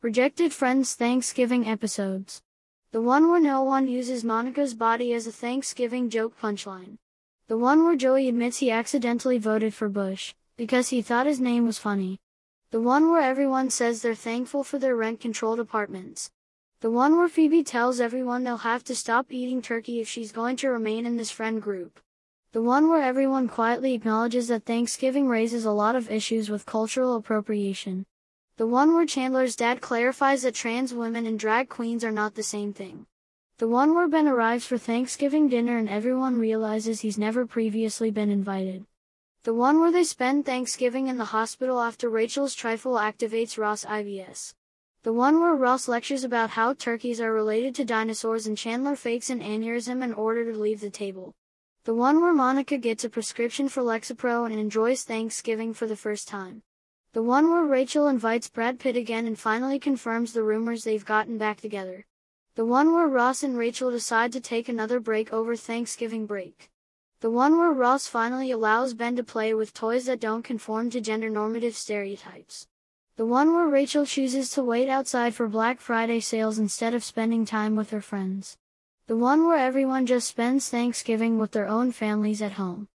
Rejected Friends Thanksgiving episodes. The one where no one uses Monica's body as a Thanksgiving joke punchline. The one where Joey admits he accidentally voted for Bush, because he thought his name was funny. The one where everyone says they're thankful for their rent-controlled apartments. The one where Phoebe tells everyone they'll have to stop eating turkey if she's going to remain in this friend group. The one where everyone quietly acknowledges that Thanksgiving raises a lot of issues with cultural appropriation. The one where Chandler's dad clarifies that trans women and drag queens are not the same thing. The one where Ben arrives for Thanksgiving dinner and everyone realizes he's never previously been invited. The one where they spend Thanksgiving in the hospital after Rachel's trifle activates Ross IBS. The one where Ross lectures about how turkeys are related to dinosaurs and Chandler fakes an aneurysm in order to leave the table. The one where Monica gets a prescription for Lexapro and enjoys Thanksgiving for the first time. The one where Rachel invites Brad Pitt again and finally confirms the rumors they've gotten back together. The one where Ross and Rachel decide to take another break over Thanksgiving break. The one where Ross finally allows Ben to play with toys that don't conform to gender normative stereotypes. The one where Rachel chooses to wait outside for Black Friday sales instead of spending time with her friends. The one where everyone just spends Thanksgiving with their own families at home.